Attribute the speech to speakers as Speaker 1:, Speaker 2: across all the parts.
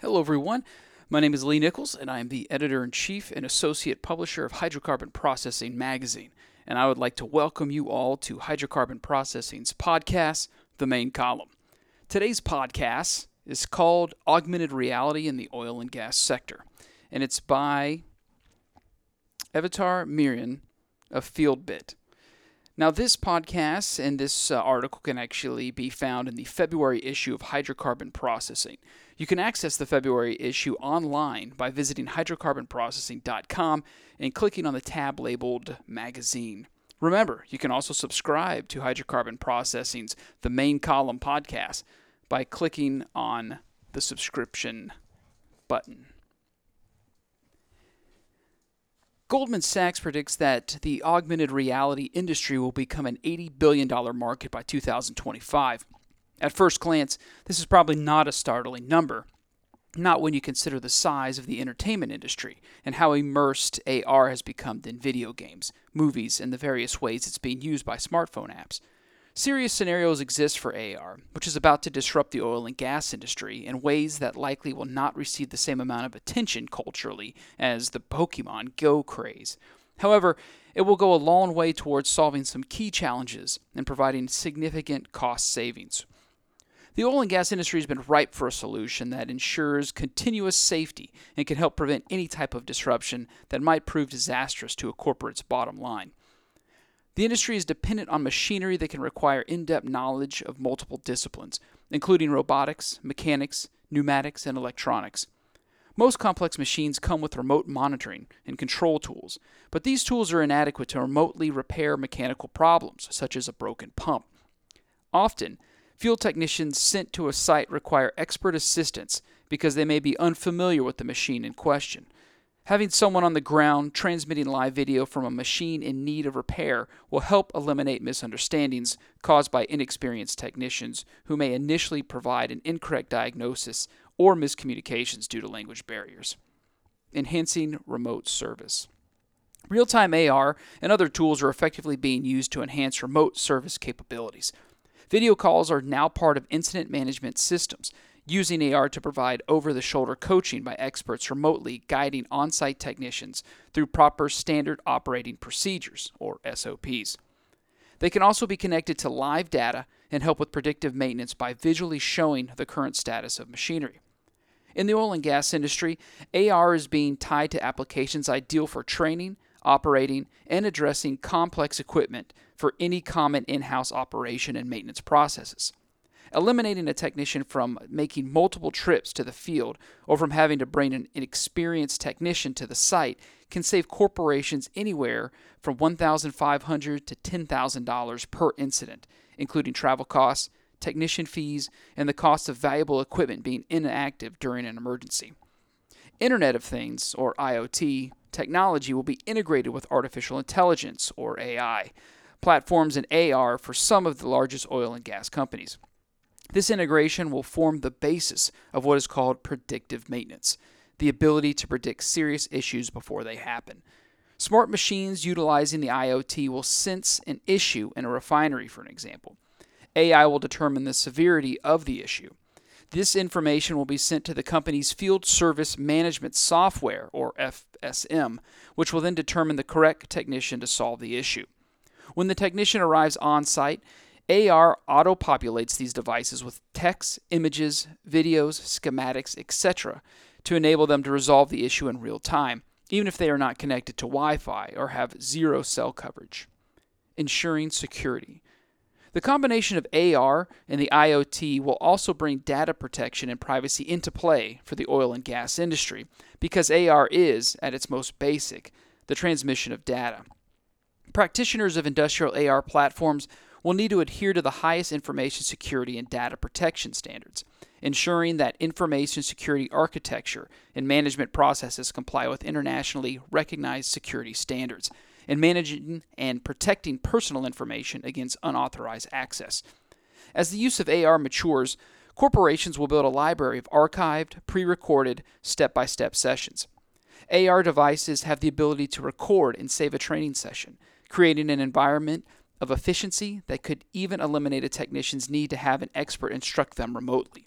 Speaker 1: Hello, everyone. My name is Lee Nichols, and I am the editor in chief and associate publisher of Hydrocarbon Processing Magazine. And I would like to welcome you all to Hydrocarbon Processing's podcast, The Main Column. Today's podcast is called Augmented Reality in the Oil and Gas Sector, and it's by Evyatar Meiron of FieldBit. Now, this podcast and this uh, article can actually be found in the February issue of Hydrocarbon Processing. You can access the February issue online by visiting hydrocarbonprocessing.com and clicking on the tab labeled Magazine. Remember, you can also subscribe to Hydrocarbon Processing's The Main Column podcast by clicking on the subscription button. Goldman Sachs predicts that the augmented reality industry will become an $80 billion market by 2025. At first glance, this is probably not a startling number, not when you consider the size of the entertainment industry and how immersed AR has become in video games, movies, and the various ways it's being used by smartphone apps. Serious scenarios exist for AR, which is about to disrupt the oil and gas industry in ways that likely will not receive the same amount of attention culturally as the Pokemon Go craze. However, it will go a long way towards solving some key challenges and providing significant cost savings. The oil and gas industry has been ripe for a solution that ensures continuous safety and can help prevent any type of disruption that might prove disastrous to a corporate's bottom line. The industry is dependent on machinery that can require in depth knowledge of multiple disciplines, including robotics, mechanics, pneumatics, and electronics. Most complex machines come with remote monitoring and control tools, but these tools are inadequate to remotely repair mechanical problems, such as a broken pump. Often, field technicians sent to a site require expert assistance because they may be unfamiliar with the machine in question. Having someone on the ground transmitting live video from a machine in need of repair will help eliminate misunderstandings caused by inexperienced technicians who may initially provide an incorrect diagnosis or miscommunications due to language barriers. Enhancing remote service. Real time AR and other tools are effectively being used to enhance remote service capabilities. Video calls are now part of incident management systems, using AR to provide over the shoulder coaching by experts remotely guiding on site technicians through proper standard operating procedures, or SOPs. They can also be connected to live data and help with predictive maintenance by visually showing the current status of machinery. In the oil and gas industry, AR is being tied to applications ideal for training, operating, and addressing complex equipment for any common in house operation and maintenance processes eliminating a technician from making multiple trips to the field or from having to bring an experienced technician to the site can save corporations anywhere from $1,500 to $10,000 per incident, including travel costs, technician fees, and the cost of valuable equipment being inactive during an emergency. Internet of Things, or IoT, technology will be integrated with artificial intelligence, or AI, platforms and AR for some of the largest oil and gas companies. This integration will form the basis of what is called predictive maintenance, the ability to predict serious issues before they happen. Smart machines utilizing the IoT will sense an issue in a refinery, for an example. AI will determine the severity of the issue. This information will be sent to the company's Field Service Management Software, or FSM, which will then determine the correct technician to solve the issue. When the technician arrives on site, AR auto populates these devices with text, images, videos, schematics, etc., to enable them to resolve the issue in real time, even if they are not connected to Wi Fi or have zero cell coverage. Ensuring security. The combination of AR and the IoT will also bring data protection and privacy into play for the oil and gas industry because AR is, at its most basic, the transmission of data. Practitioners of industrial AR platforms will need to adhere to the highest information security and data protection standards, ensuring that information security architecture and management processes comply with internationally recognized security standards, and managing and protecting personal information against unauthorized access. As the use of AR matures, corporations will build a library of archived, pre recorded, step by step sessions. AR devices have the ability to record and save a training session, creating an environment of efficiency that could even eliminate a technician's need to have an expert instruct them remotely.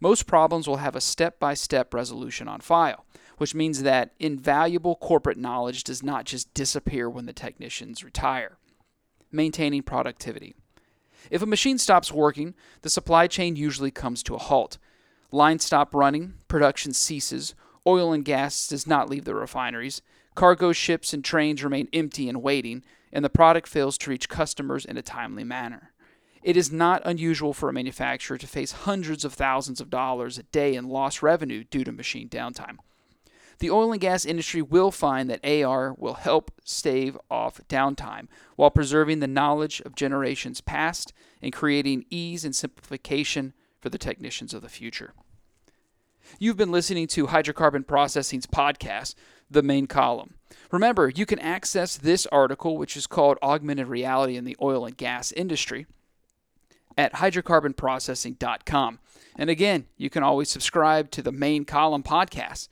Speaker 1: most problems will have a step by step resolution on file, which means that invaluable corporate knowledge does not just disappear when the technicians retire. Maintaining productivity. If a machine stops working, the supply chain usually comes to a halt. Lines stop running, production ceases, oil and gas does not leave the refineries, cargo ships and trains remain empty and waiting, and the product fails to reach customers in a timely manner. It is not unusual for a manufacturer to face hundreds of thousands of dollars a day in lost revenue due to machine downtime. The oil and gas industry will find that AR will help stave off downtime while preserving the knowledge of generations past and creating ease and simplification for the technicians of the future. You've been listening to Hydrocarbon Processing's podcast, The Main Column. Remember, you can access this article, which is called Augmented Reality in the Oil and Gas Industry, at hydrocarbonprocessing.com. And again, you can always subscribe to the Main Column podcast